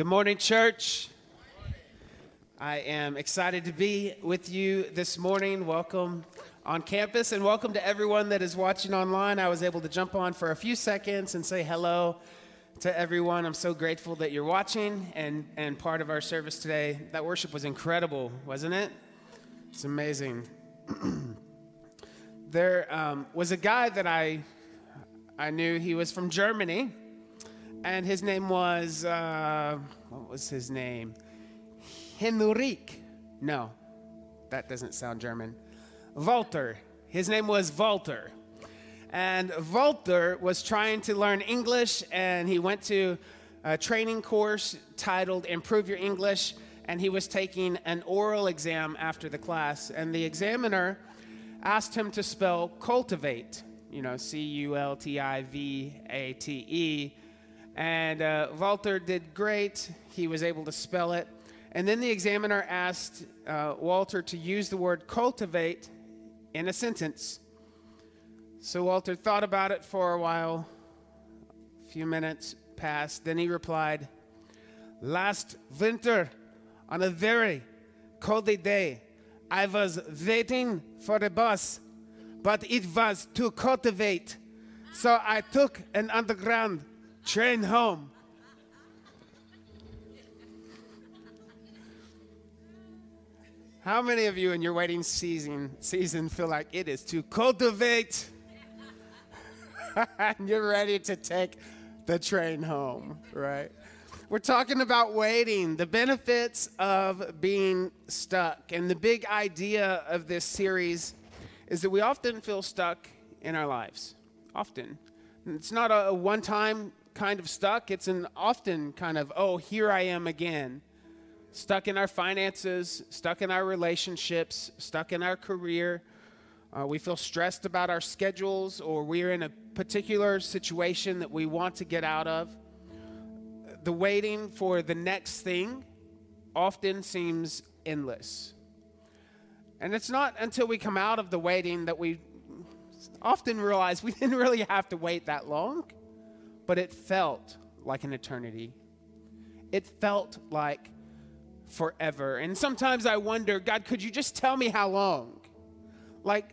Good morning, church. I am excited to be with you this morning. Welcome on campus and welcome to everyone that is watching online. I was able to jump on for a few seconds and say hello to everyone. I'm so grateful that you're watching and, and part of our service today. That worship was incredible, wasn't it? It's amazing. there um, was a guy that I, I knew, he was from Germany and his name was uh, what was his name? Henrik. No, that doesn't sound German. Walter. His name was Walter. And Walter was trying to learn English, and he went to a training course titled Improve Your English, and he was taking an oral exam after the class. And the examiner asked him to spell cultivate, you know, C U L T I V A T E and uh, Walter did great. He was able to spell it. And then the examiner asked uh, Walter to use the word cultivate in a sentence. So Walter thought about it for a while. A few minutes passed. Then he replied, Last winter, on a very cold day, I was waiting for the bus, but it was to cultivate. So I took an underground train home. How many of you in your wedding season season feel like it is to cultivate and you're ready to take the train home, right? We're talking about waiting, the benefits of being stuck. And the big idea of this series is that we often feel stuck in our lives. Often. It's not a one time kind of stuck. It's an often kind of, oh, here I am again. Stuck in our finances, stuck in our relationships, stuck in our career. Uh, we feel stressed about our schedules, or we're in a particular situation that we want to get out of. The waiting for the next thing often seems endless. And it's not until we come out of the waiting that we often realize we didn't really have to wait that long but it felt like an eternity. It felt like forever. And sometimes I wonder, God, could you just tell me how long? Like,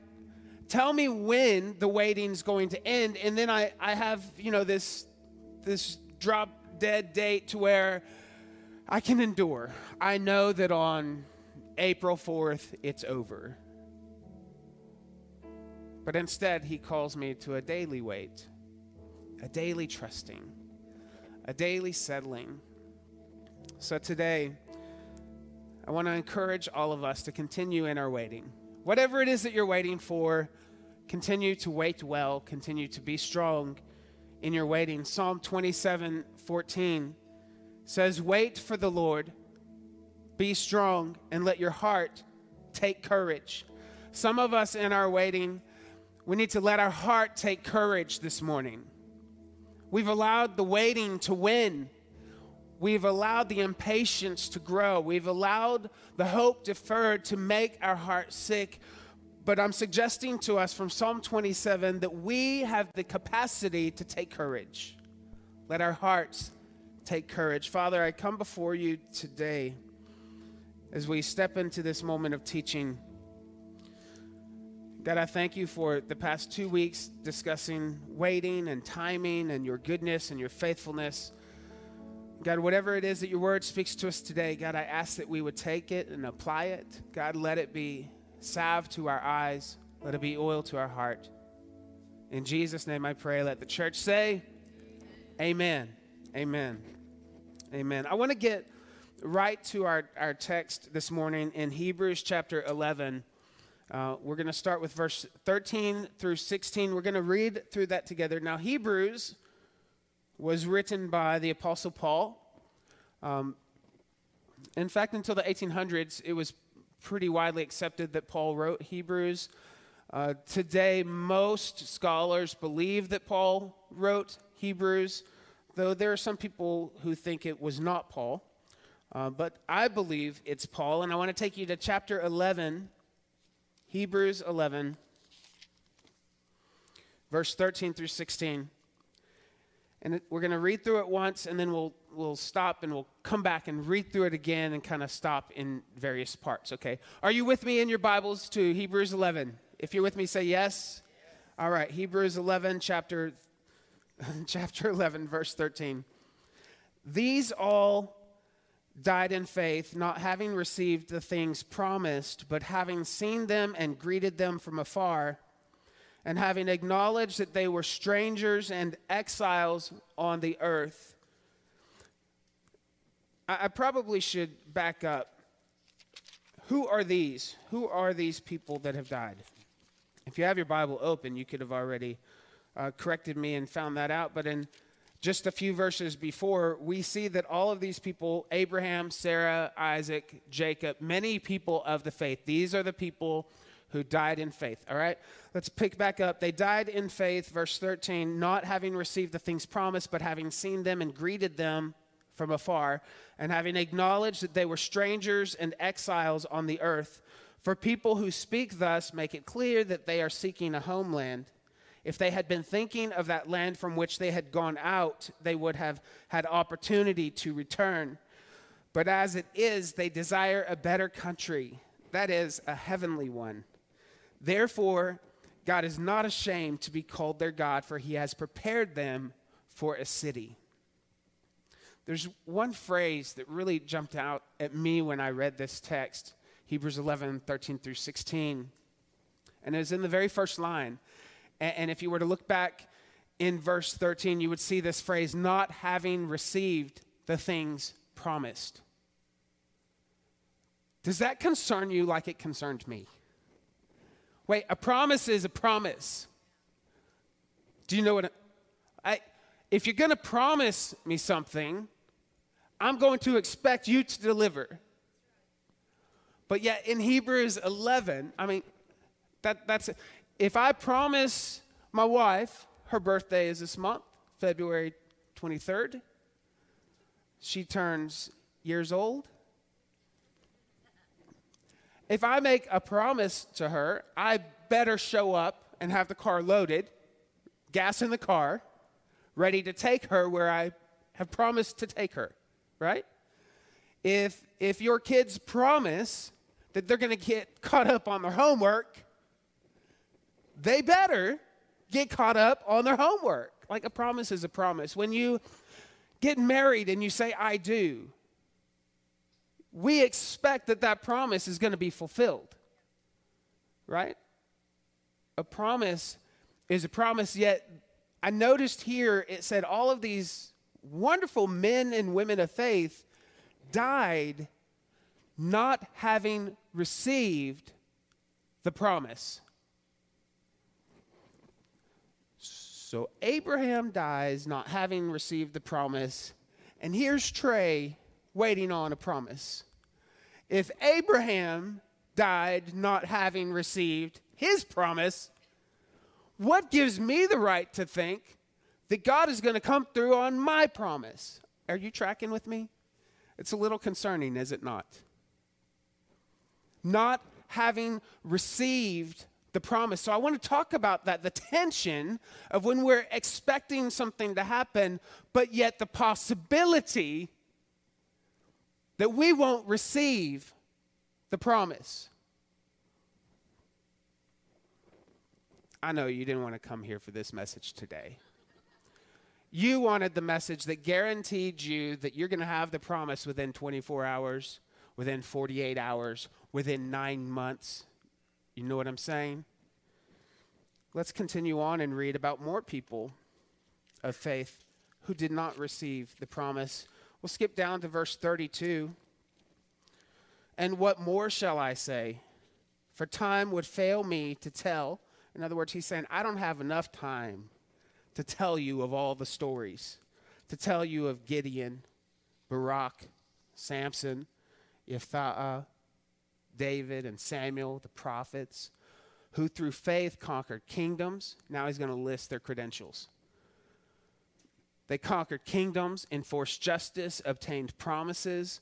tell me when the waiting's going to end. And then I, I have, you know, this, this drop dead date to where I can endure. I know that on April 4th, it's over. But instead, he calls me to a daily wait a daily trusting, a daily settling. So today, I want to encourage all of us to continue in our waiting. Whatever it is that you're waiting for, continue to wait well, continue to be strong in your waiting. Psalm 27 14 says, Wait for the Lord, be strong, and let your heart take courage. Some of us in our waiting, we need to let our heart take courage this morning. We've allowed the waiting to win. We've allowed the impatience to grow. We've allowed the hope deferred to make our heart sick. But I'm suggesting to us from Psalm 27 that we have the capacity to take courage. Let our hearts take courage. Father, I come before you today as we step into this moment of teaching. God, I thank you for the past two weeks discussing waiting and timing and your goodness and your faithfulness. God, whatever it is that your word speaks to us today, God, I ask that we would take it and apply it. God, let it be salve to our eyes, let it be oil to our heart. In Jesus' name I pray. Let the church say, Amen. Amen. Amen. I want to get right to our, our text this morning in Hebrews chapter 11. Uh, we're going to start with verse 13 through 16. We're going to read through that together. Now, Hebrews was written by the Apostle Paul. Um, in fact, until the 1800s, it was pretty widely accepted that Paul wrote Hebrews. Uh, today, most scholars believe that Paul wrote Hebrews, though there are some people who think it was not Paul. Uh, but I believe it's Paul, and I want to take you to chapter 11 Hebrews 11, verse 13 through 16. And we're going to read through it once, and then we'll we'll stop and we'll come back and read through it again and kind of stop in various parts, okay? Are you with me in your Bibles to Hebrews 11? If you're with me, say yes. All right, Hebrews 11, chapter, chapter 11, verse 13. These all died in faith, not having received the things promised, but having seen them and greeted them from afar, and having acknowledged that they were strangers and exiles on the earth. I, I probably should back up. Who are these? Who are these people that have died? If you have your Bible open, you could have already uh, corrected me and found that out. But in just a few verses before, we see that all of these people Abraham, Sarah, Isaac, Jacob, many people of the faith, these are the people who died in faith. All right? Let's pick back up. They died in faith, verse 13, not having received the things promised, but having seen them and greeted them from afar, and having acknowledged that they were strangers and exiles on the earth. For people who speak thus make it clear that they are seeking a homeland. If they had been thinking of that land from which they had gone out, they would have had opportunity to return. But as it is, they desire a better country, that is, a heavenly one. Therefore, God is not ashamed to be called their God, for he has prepared them for a city. There's one phrase that really jumped out at me when I read this text. Hebrews 11, 13 through 16. And it was in the very first line. And, if you were to look back in verse 13, you would see this phrase, not having received the things promised. Does that concern you like it concerned me? Wait, a promise is a promise. Do you know what? I, if you're going to promise me something, I'm going to expect you to deliver. But yet in Hebrews 11, I mean, that, that's. If I promise my wife, her birthday is this month, February 23rd, she turns years old. If I make a promise to her, I better show up and have the car loaded, gas in the car, ready to take her where I have promised to take her, right? If, if your kids promise that they're going to get caught up on their homework, they better get caught up on their homework. Like a promise is a promise. When you get married and you say, I do, we expect that that promise is going to be fulfilled. Right? A promise is a promise, yet I noticed here it said all of these wonderful men and women of faith died not having received the promise. So Abraham dies not having received the promise, and here's Trey waiting on a promise. If Abraham died not having received his promise, what gives me the right to think that God is going to come through on my promise? Are you tracking with me? It's a little concerning, is it not? not having received the promise. So I want to talk about that the tension of when we're expecting something to happen, but yet the possibility that we won't receive the promise. I know you didn't want to come here for this message today. You wanted the message that guaranteed you that you're going to have the promise within 24 hours, within 48 hours, within nine months. You know what I'm saying? Let's continue on and read about more people of faith who did not receive the promise. We'll skip down to verse 32. And what more shall I say? For time would fail me to tell. In other words, he's saying, I don't have enough time to tell you of all the stories, to tell you of Gideon, Barak, Samson, Jephthah, David and Samuel, the prophets, who through faith conquered kingdoms. Now he's going to list their credentials. They conquered kingdoms, enforced justice, obtained promises,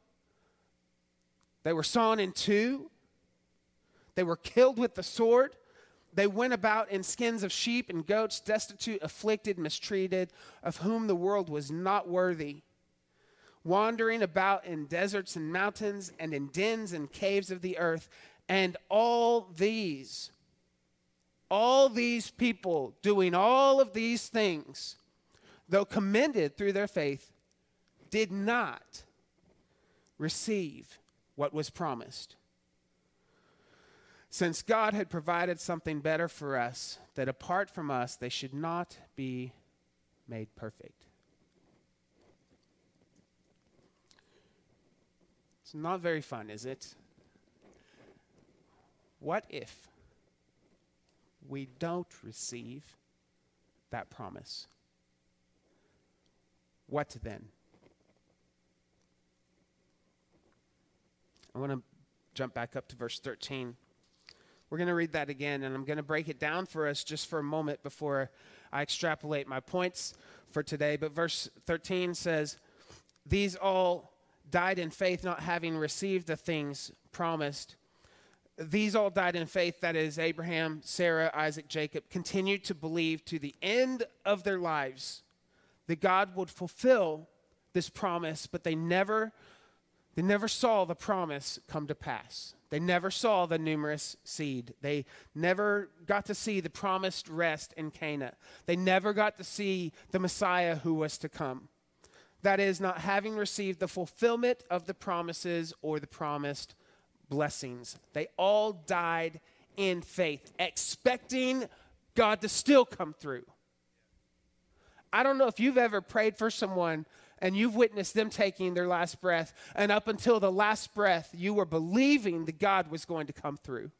they were sawn in two. They were killed with the sword. They went about in skins of sheep and goats, destitute, afflicted, mistreated, of whom the world was not worthy, wandering about in deserts and mountains and in dens and caves of the earth. And all these, all these people doing all of these things, though commended through their faith, did not receive what was promised. Since God had provided something better for us, that apart from us they should not be made perfect. It's not very fun, is it? What if we don't receive that promise? What then? I want to jump back up to verse 13. We're going to read that again, and I'm going to break it down for us just for a moment before I extrapolate my points for today. But verse 13 says, These all died in faith, not having received the things promised. These all died in faith, that is, Abraham, Sarah, Isaac, Jacob, continued to believe to the end of their lives that God would fulfill this promise, but they never they never saw the promise come to pass. They never saw the numerous seed. They never got to see the promised rest in Canaan. They never got to see the Messiah who was to come. That is, not having received the fulfillment of the promises or the promised blessings. They all died in faith, expecting God to still come through. I don't know if you've ever prayed for someone and you've witnessed them taking their last breath, and up until the last breath, you were believing that God was going to come through.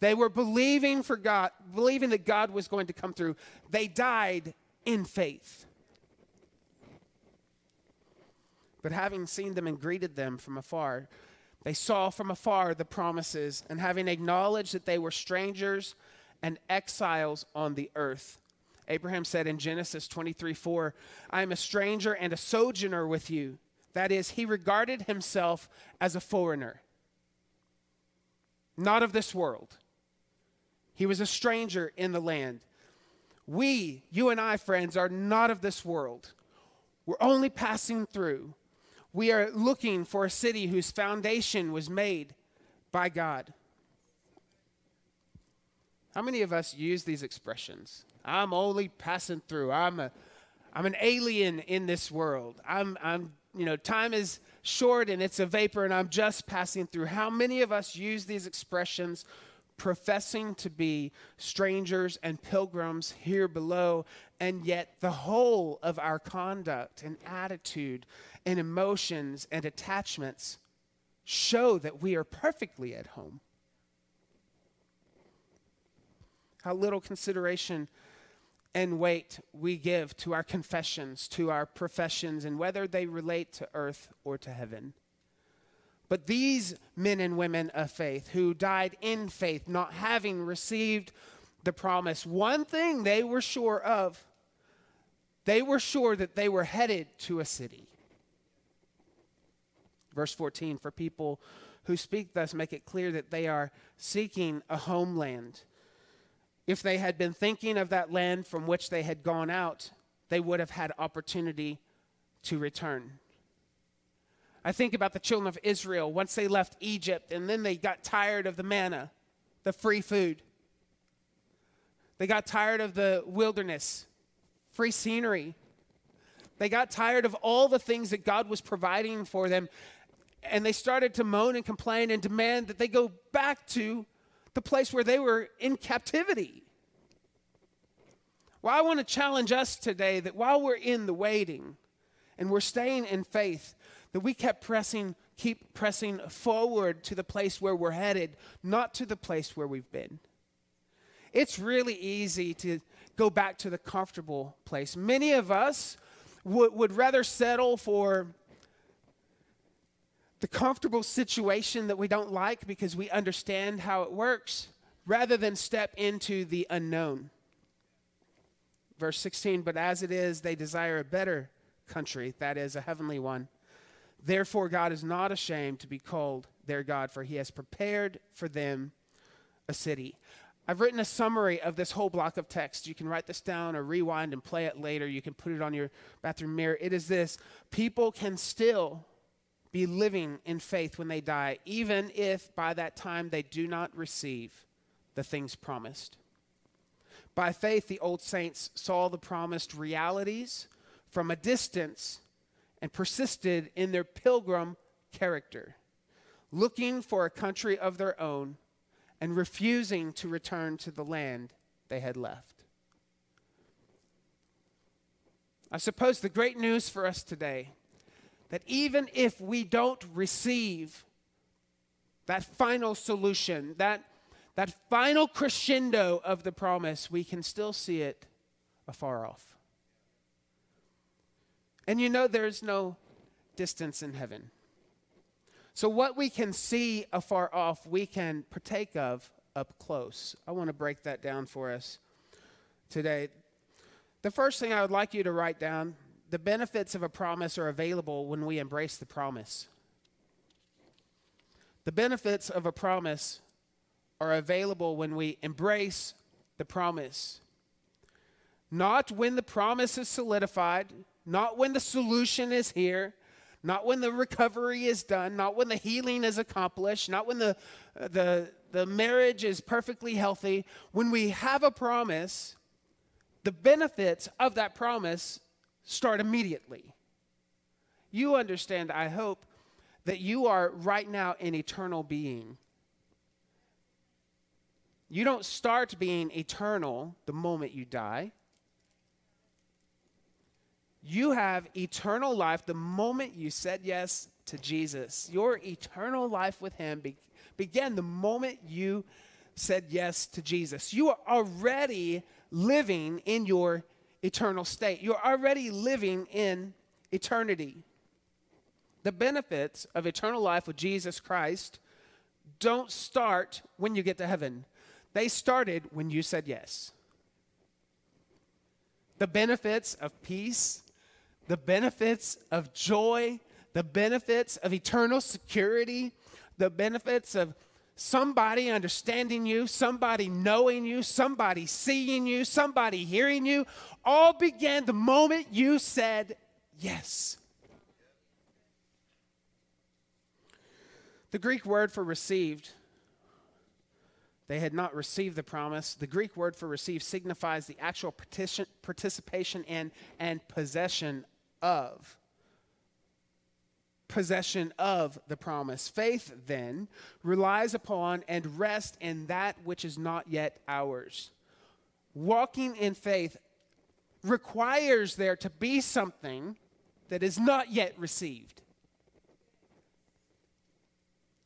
They were believing for God, believing that God was going to come through. They died in faith. But having seen them and greeted them from afar, they saw from afar the promises, and having acknowledged that they were strangers and exiles on the earth, Abraham said in Genesis 23 4, I am a stranger and a sojourner with you. That is, he regarded himself as a foreigner, not of this world. He was a stranger in the land. We, you and I, friends, are not of this world. We're only passing through. We are looking for a city whose foundation was made by God. How many of us use these expressions? I'm only passing through. I'm a I'm an alien in this world. I'm I'm you know, time is short and it's a vapor and I'm just passing through. How many of us use these expressions professing to be strangers and pilgrims here below, and yet the whole of our conduct and attitude and emotions and attachments show that we are perfectly at home? How little consideration and weight we give to our confessions, to our professions, and whether they relate to earth or to heaven. But these men and women of faith who died in faith, not having received the promise, one thing they were sure of they were sure that they were headed to a city. Verse 14 For people who speak thus make it clear that they are seeking a homeland if they had been thinking of that land from which they had gone out, they would have had opportunity to return. I think about the children of Israel once they left Egypt and then they got tired of the manna, the free food. They got tired of the wilderness, free scenery. They got tired of all the things that God was providing for them. And they started to moan and complain and demand that they go back to the place where they were in captivity. Well, I want to challenge us today that while we're in the waiting and we're staying in faith, that we kept pressing, keep pressing forward to the place where we're headed, not to the place where we've been. It's really easy to go back to the comfortable place. Many of us would, would rather settle for the comfortable situation that we don't like because we understand how it works rather than step into the unknown. Verse 16, but as it is, they desire a better country, that is, a heavenly one. Therefore, God is not ashamed to be called their God, for he has prepared for them a city. I've written a summary of this whole block of text. You can write this down or rewind and play it later. You can put it on your bathroom mirror. It is this people can still be living in faith when they die, even if by that time they do not receive the things promised. By faith, the old saints saw the promised realities from a distance and persisted in their pilgrim character, looking for a country of their own and refusing to return to the land they had left. I suppose the great news for us today that even if we don't receive that final solution, that, that final crescendo of the promise, we can still see it afar off. And you know, there's no distance in heaven. So, what we can see afar off, we can partake of up close. I want to break that down for us today. The first thing I would like you to write down the benefits of a promise are available when we embrace the promise. The benefits of a promise are available when we embrace the promise. Not when the promise is solidified, not when the solution is here, not when the recovery is done, not when the healing is accomplished, not when the, uh, the, the marriage is perfectly healthy. When we have a promise, the benefits of that promise start immediately. You understand, I hope, that you are right now an eternal being. You don't start being eternal the moment you die. You have eternal life the moment you said yes to Jesus. Your eternal life with Him be- began the moment you said yes to Jesus. You are already living in your eternal state, you're already living in eternity. The benefits of eternal life with Jesus Christ don't start when you get to heaven, they started when you said yes. The benefits of peace, the benefits of joy, the benefits of eternal security, the benefits of somebody understanding you, somebody knowing you, somebody seeing you, somebody hearing you, all began the moment you said yes. The Greek word for received, they had not received the promise. The Greek word for received signifies the actual participation in and possession of possession of the promise. Faith, then, relies upon and rests in that which is not yet ours. Walking in faith requires there to be something that is not yet received.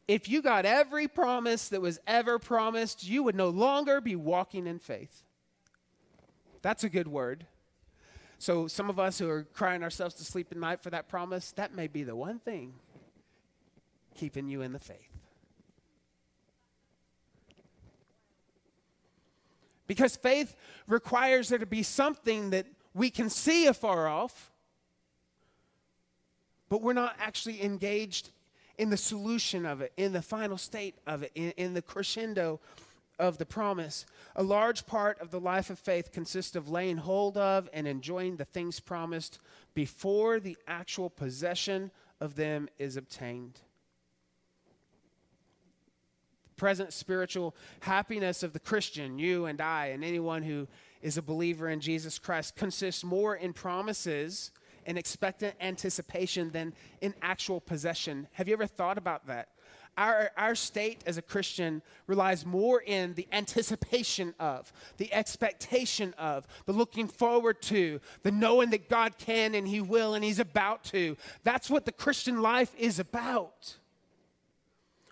If you got every promise that was ever promised, you would no longer be walking in faith. That's a good word. So, some of us who are crying ourselves to sleep at night for that promise, that may be the one thing keeping you in the faith. Because faith requires there to be something that we can see afar off, but we're not actually engaged in the solution of it, in the final state of it, in, in the crescendo of the promise. A large part of the life of faith consists of laying hold of and enjoying the things promised before the actual possession of them is obtained. The present spiritual happiness of the Christian, you and I, and anyone who is a believer in Jesus Christ, consists more in promises and expectant anticipation than in actual possession. Have you ever thought about that? Our, our state as a Christian relies more in the anticipation of, the expectation of, the looking forward to, the knowing that God can and He will and He's about to. That's what the Christian life is about.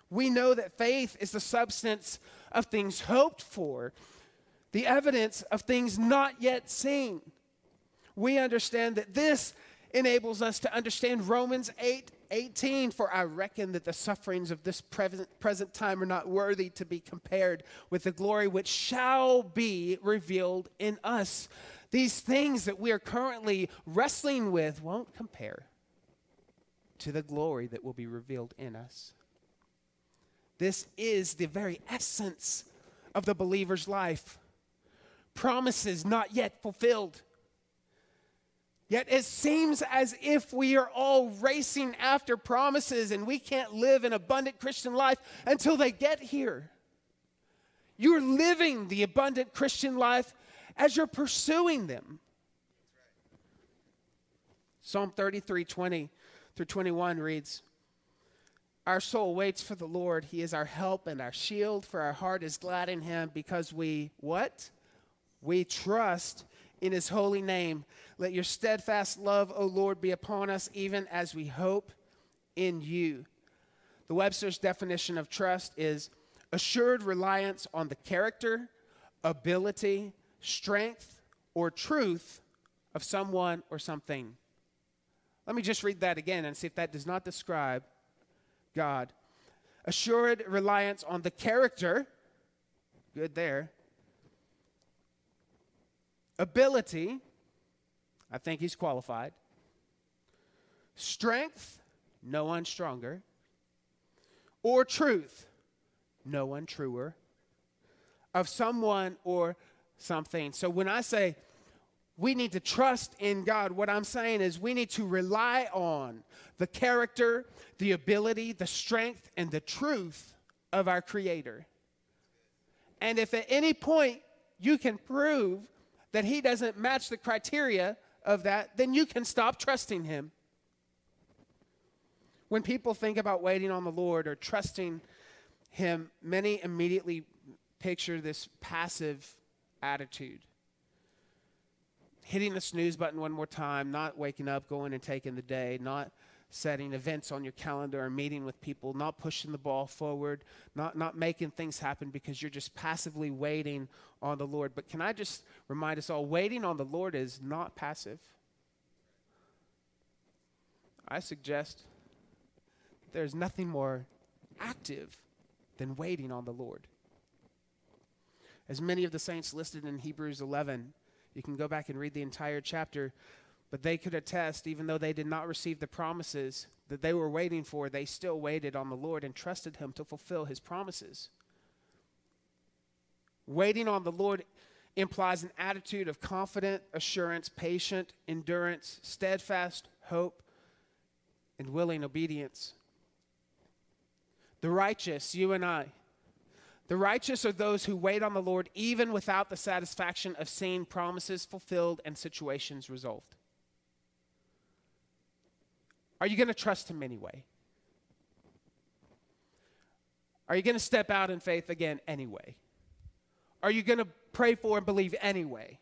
We know that faith is the substance of things hoped for, the evidence of things not yet seen. We understand that this enables us to understand Romans 8 18. For I reckon that the sufferings of this present, present time are not worthy to be compared with the glory which shall be revealed in us. These things that we are currently wrestling with won't compare to the glory that will be revealed in us. This is the very essence of the believer's life. Promises not yet fulfilled. Yet it seems as if we are all racing after promises and we can't live an abundant Christian life until they get here. You're living the abundant Christian life as you're pursuing them. Psalm 33 20 through 21 reads, Our soul waits for the Lord. He is our help and our shield, for our heart is glad in him because we, what? We trust in his holy name. Let your steadfast love, O Lord, be upon us, even as we hope in you. The Webster's definition of trust is assured reliance on the character, ability, strength, or truth of someone or something. Let me just read that again and see if that does not describe God. Assured reliance on the character, good there, ability, I think he's qualified. Strength, no one stronger. Or truth, no one truer. Of someone or something. So when I say we need to trust in God, what I'm saying is we need to rely on the character, the ability, the strength, and the truth of our Creator. And if at any point you can prove that he doesn't match the criteria of that, then you can stop trusting him. When people think about waiting on the Lord or trusting him, many immediately picture this passive attitude. Hitting the snooze button one more time, not waking up, going and taking the day, not setting events on your calendar or meeting with people, not pushing the ball forward, not, not making things happen because you're just passively waiting on the Lord. But can I just remind us all waiting on the Lord is not passive. I suggest there's nothing more active than waiting on the Lord. As many of the saints listed in Hebrews 11, you can go back and read the entire chapter. But they could attest, even though they did not receive the promises that they were waiting for, they still waited on the Lord and trusted Him to fulfill His promises. Waiting on the Lord implies an attitude of confident assurance, patient endurance, steadfast hope, and willing obedience. The righteous, you and I, the righteous are those who wait on the Lord even without the satisfaction of seeing promises fulfilled and situations resolved. Are you going to trust Him anyway? Are you going to step out in faith again anyway? Are you going to pray for and believe anyway?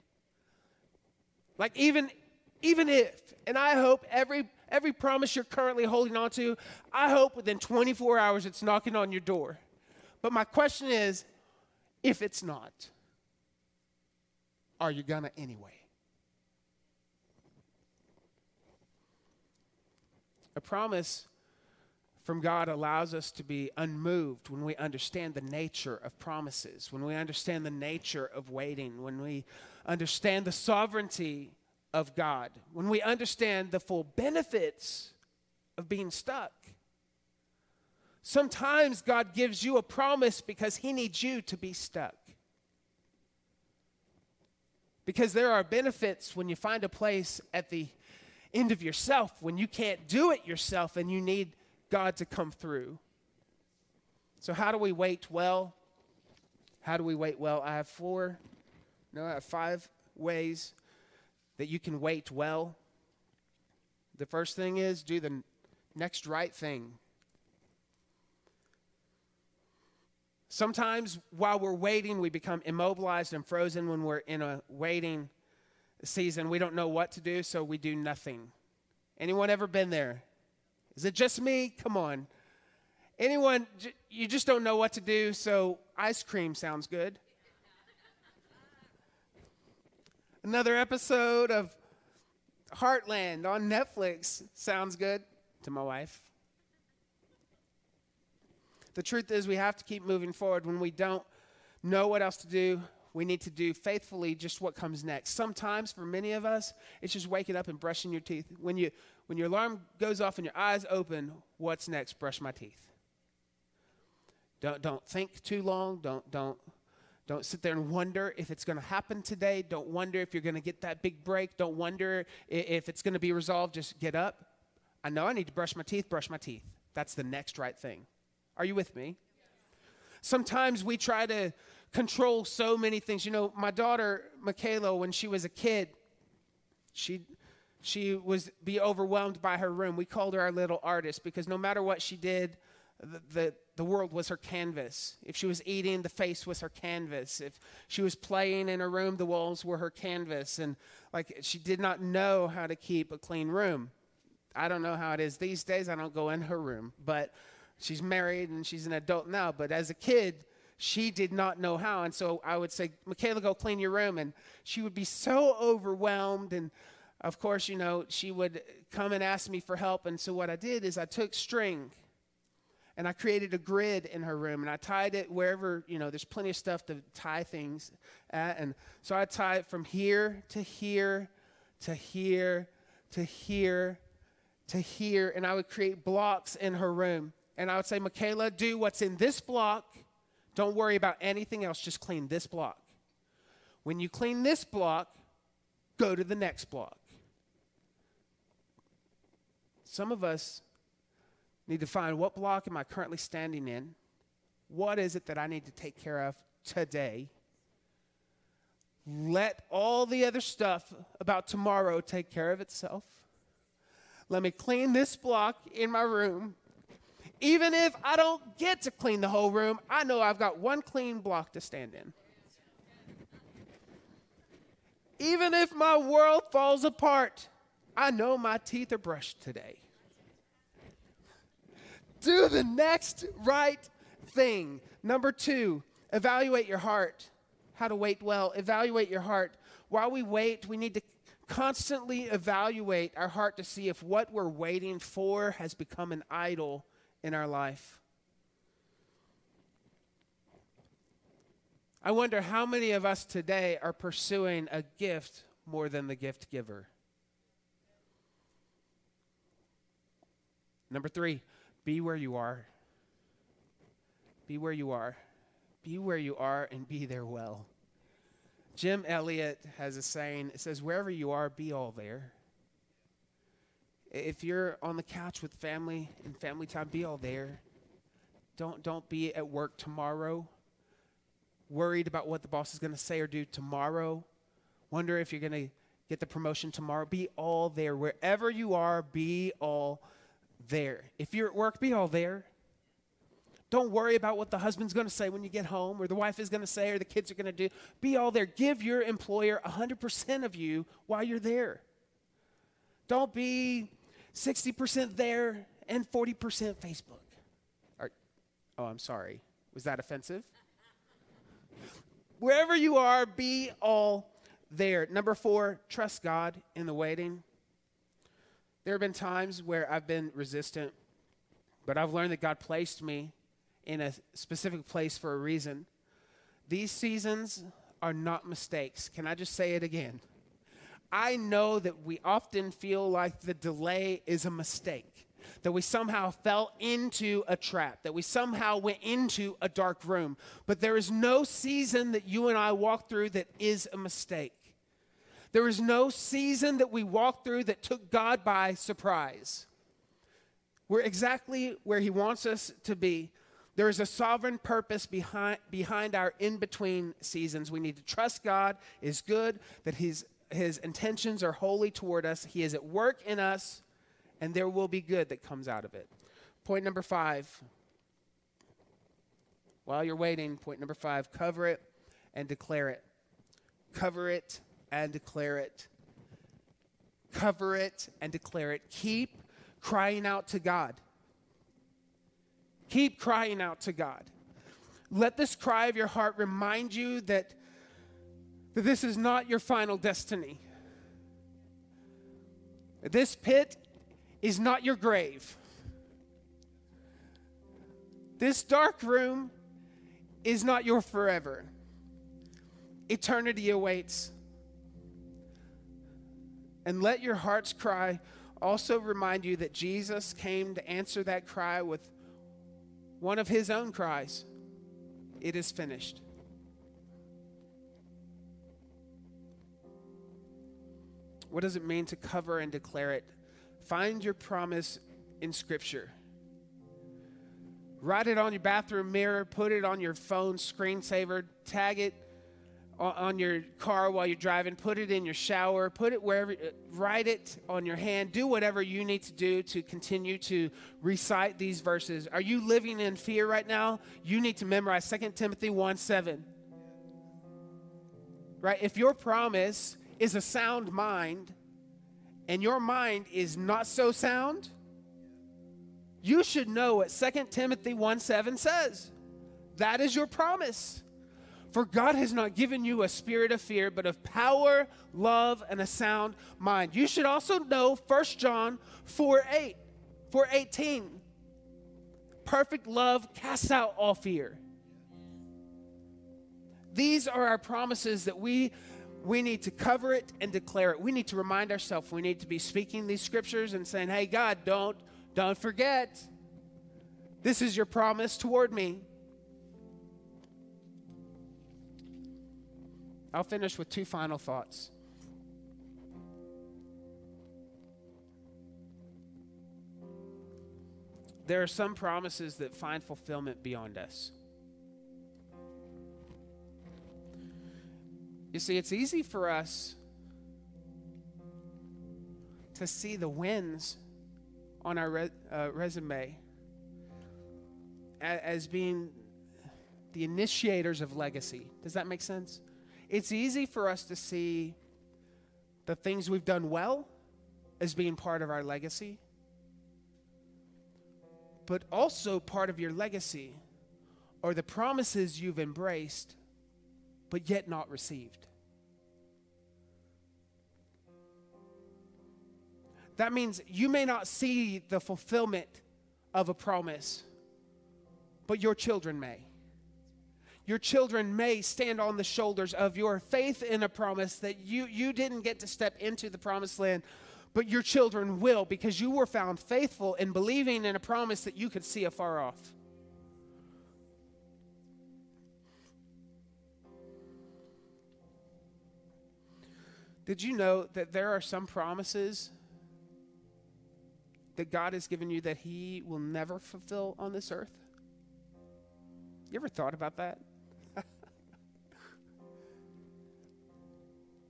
Like even even if, and I hope every every promise you're currently holding on to, I hope within 24 hours it's knocking on your door. But my question is, if it's not, are you gonna anyway? A promise from God allows us to be unmoved when we understand the nature of promises, when we understand the nature of waiting, when we understand the sovereignty of God, when we understand the full benefits of being stuck. Sometimes God gives you a promise because He needs you to be stuck. Because there are benefits when you find a place at the end of yourself when you can't do it yourself and you need God to come through. So, how do we wait well? How do we wait well? I have four, no, I have five ways that you can wait well. The first thing is do the next right thing. Sometimes while we're waiting, we become immobilized and frozen when we're in a waiting season. We don't know what to do, so we do nothing. Anyone ever been there? Is it just me? Come on. Anyone, you just don't know what to do, so ice cream sounds good. Another episode of Heartland on Netflix sounds good to my wife. The truth is, we have to keep moving forward. When we don't know what else to do, we need to do faithfully just what comes next. Sometimes, for many of us, it's just waking up and brushing your teeth. When, you, when your alarm goes off and your eyes open, what's next? Brush my teeth. Don't, don't think too long. Don't, don't, don't sit there and wonder if it's going to happen today. Don't wonder if you're going to get that big break. Don't wonder if it's going to be resolved. Just get up. I know I need to brush my teeth, brush my teeth. That's the next right thing. Are you with me? Sometimes we try to control so many things. You know, my daughter, Michaela, when she was a kid, she she was be overwhelmed by her room. We called her our little artist because no matter what she did, the, the, the, world was her canvas. If she was eating, the face was her canvas. If she was playing in her room, the walls were her canvas. And like she did not know how to keep a clean room. I don't know how it is these days. I don't go in her room, but she's married and she's an adult now, but as a kid, she did not know how. And so I would say, Michaela, go clean your room. And she would be so overwhelmed. And of course, you know, she would come and ask me for help. And so what I did is I took string and I created a grid in her room and I tied it wherever, you know, there's plenty of stuff to tie things at. And so I tie it from here to here to here to here to here. And I would create blocks in her room and I would say, Michaela, do what's in this block. Don't worry about anything else, just clean this block. When you clean this block, go to the next block. Some of us need to find what block am I currently standing in? What is it that I need to take care of today? Let all the other stuff about tomorrow take care of itself. Let me clean this block in my room even if I don't get to clean the whole room, I know I've got one clean block to stand in. Even if my world falls apart, I know my teeth are brushed today. Do the next right thing. Number two, evaluate your heart. How to wait well. Evaluate your heart. While we wait, we need to constantly evaluate our heart to see if what we're waiting for has become an idol in our life. I wonder how many of us today are pursuing a gift more than the gift giver. Number three, be where you are. Be where you are. Be where you are and be there well. Jim Elliot has a saying, it says, Wherever you are, be all there. If you're on the couch with family and family time, be all there. Don't, don't be at work tomorrow, worried about what the boss is going to say or do tomorrow. Wonder if you're going to get the promotion tomorrow. Be all there. Wherever you are, be all there. If you're at work, be all there. Don't worry about what the husband's going to say when you get home, or the wife is going to say, or the kids are going to do. Be all there. Give your employer 100% of you while you're there. Don't be 60% there and 40% Facebook. Oh, I'm sorry. Was that offensive? Wherever you are, be all there. Number four, trust God in the waiting. There have been times where I've been resistant, but I've learned that God placed me in a specific place for a reason. These seasons are not mistakes. Can I just say it again? I know that we often feel like the delay is a mistake, that we somehow fell into a trap, that we somehow went into a dark room. But there is no season that you and I walk through that is a mistake. There is no season that we walk through that took God by surprise. We're exactly where He wants us to be. There is a sovereign purpose behind, behind our in between seasons. We need to trust God is good, that He's his intentions are holy toward us. He is at work in us, and there will be good that comes out of it. Point number five While you're waiting, point number five cover it and declare it. Cover it and declare it. Cover it and declare it. Keep crying out to God. Keep crying out to God. Let this cry of your heart remind you that, that this is not your final destiny. This pit is not your grave. This dark room is not your forever. Eternity awaits. And let your heart's cry also remind you that Jesus came to answer that cry with one of his own cries It is finished. What does it mean to cover and declare it? Find your promise in Scripture. Write it on your bathroom mirror, put it on your phone screensaver, tag it on your car while you're driving, put it in your shower, put it wherever, uh, write it on your hand, do whatever you need to do to continue to recite these verses. Are you living in fear right now? You need to memorize 2 Timothy 1 7. Right? If your promise is a sound mind and your mind is not so sound, you should know what 2 Timothy 1 7 says. That is your promise. For God has not given you a spirit of fear, but of power, love, and a sound mind. You should also know 1 John 4 8, 4 18. Perfect love casts out all fear. These are our promises that we we need to cover it and declare it. We need to remind ourselves. We need to be speaking these scriptures and saying, "Hey God, don't don't forget. This is your promise toward me." I'll finish with two final thoughts. There are some promises that find fulfillment beyond us. You see, it's easy for us to see the wins on our re- uh, resume as being the initiators of legacy. Does that make sense? It's easy for us to see the things we've done well as being part of our legacy, but also part of your legacy are the promises you've embraced but yet not received. That means you may not see the fulfillment of a promise, but your children may. Your children may stand on the shoulders of your faith in a promise that you, you didn't get to step into the promised land, but your children will because you were found faithful in believing in a promise that you could see afar off. Did you know that there are some promises that God has given you that He will never fulfill on this earth? You ever thought about that?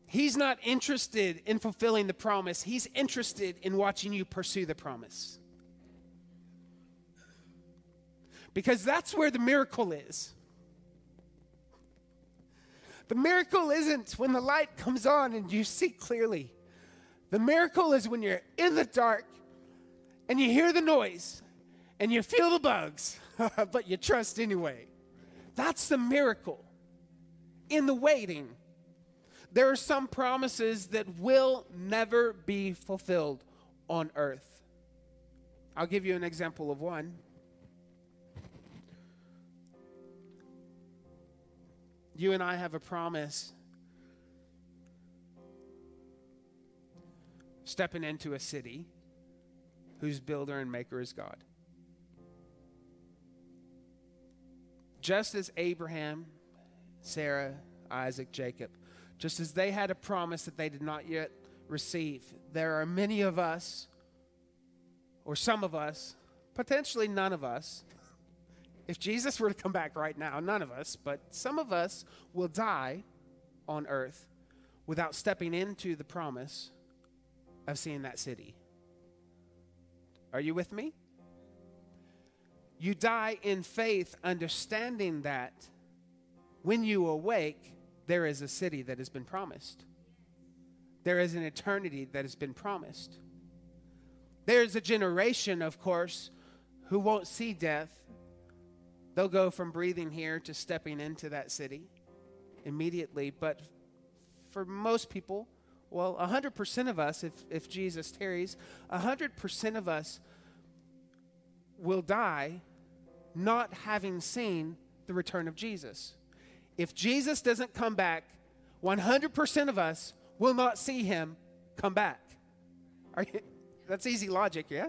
He's not interested in fulfilling the promise, He's interested in watching you pursue the promise. Because that's where the miracle is. The miracle isn't when the light comes on and you see clearly. The miracle is when you're in the dark and you hear the noise and you feel the bugs, but you trust anyway. That's the miracle in the waiting. There are some promises that will never be fulfilled on earth. I'll give you an example of one. You and I have a promise stepping into a city whose builder and maker is God. Just as Abraham, Sarah, Isaac, Jacob, just as they had a promise that they did not yet receive, there are many of us, or some of us, potentially none of us, if Jesus were to come back right now, none of us, but some of us will die on earth without stepping into the promise of seeing that city. Are you with me? You die in faith, understanding that when you awake, there is a city that has been promised. There is an eternity that has been promised. There's a generation, of course, who won't see death. They'll go from breathing here to stepping into that city immediately. But for most people, well, 100% of us, if, if Jesus tarries, 100% of us will die not having seen the return of Jesus. If Jesus doesn't come back, 100% of us will not see him come back. You, that's easy logic, yeah?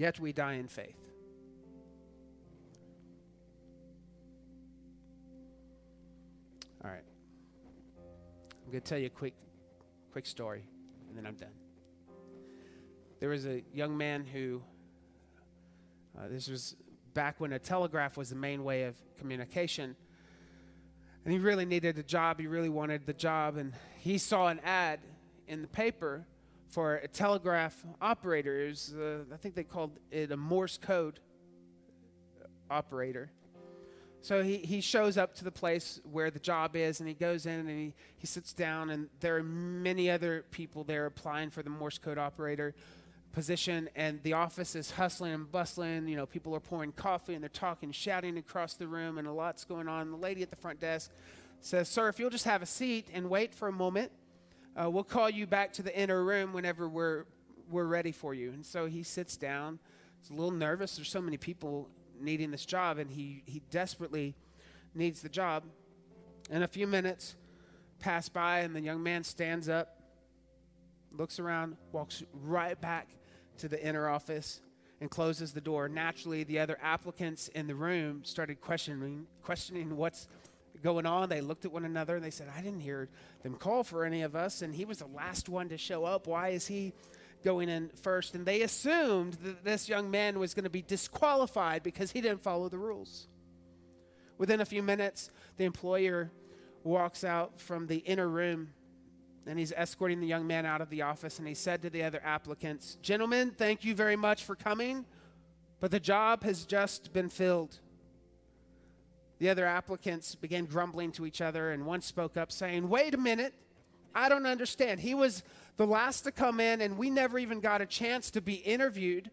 Yet we die in faith. All right. I'm going to tell you a quick, quick story, and then I'm done. There was a young man who, uh, this was back when a telegraph was the main way of communication, and he really needed a job. He really wanted the job, and he saw an ad in the paper for a telegraph operator. Was, uh, I think they called it a Morse code operator. So he, he shows up to the place where the job is and he goes in and he, he sits down and there are many other people there applying for the Morse code operator position and the office is hustling and bustling. You know, people are pouring coffee and they're talking, shouting across the room and a lot's going on. The lady at the front desk says, Sir, if you'll just have a seat and wait for a moment, uh, we'll call you back to the inner room whenever we're, we're ready for you. And so he sits down. He's a little nervous. There's so many people needing this job, and he, he desperately needs the job. And a few minutes pass by, and the young man stands up, looks around, walks right back to the inner office, and closes the door. Naturally, the other applicants in the room started questioning, questioning what's going on. They looked at one another and they said, I didn't hear them call for any of us, and he was the last one to show up. Why is he going in first? And they assumed that this young man was going to be disqualified because he didn't follow the rules. Within a few minutes, the employer walks out from the inner room and he's escorting the young man out of the office. And he said to the other applicants, Gentlemen, thank you very much for coming, but the job has just been filled. The other applicants began grumbling to each other, and one spoke up, saying, Wait a minute, I don't understand. He was the last to come in, and we never even got a chance to be interviewed,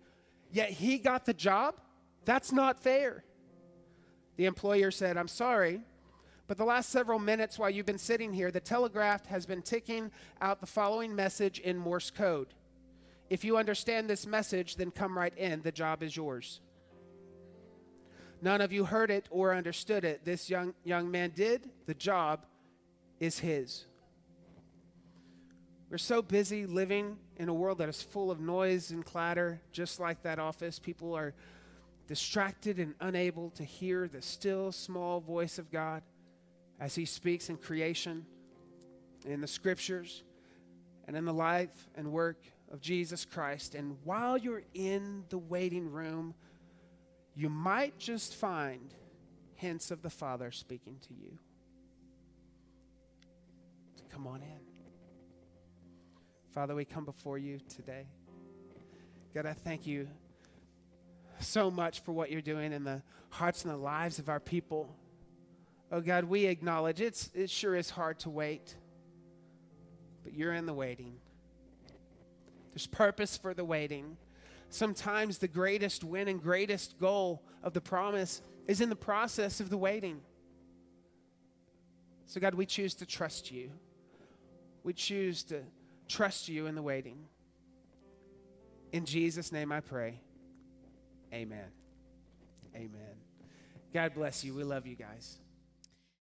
yet he got the job? That's not fair. The employer said, I'm sorry, but the last several minutes while you've been sitting here, the telegraph has been ticking out the following message in Morse code. If you understand this message, then come right in. The job is yours. None of you heard it or understood it. This young, young man did. The job is his. We're so busy living in a world that is full of noise and clatter, just like that office. People are distracted and unable to hear the still, small voice of God as He speaks in creation, in the scriptures, and in the life and work of Jesus Christ. And while you're in the waiting room, you might just find hints of the Father speaking to you. Come on in. Father, we come before you today. God, I thank you so much for what you're doing in the hearts and the lives of our people. Oh God, we acknowledge it's, it sure is hard to wait, but you're in the waiting. There's purpose for the waiting. Sometimes the greatest win and greatest goal of the promise is in the process of the waiting. So, God, we choose to trust you. We choose to trust you in the waiting. In Jesus' name I pray. Amen. Amen. God bless you. We love you guys.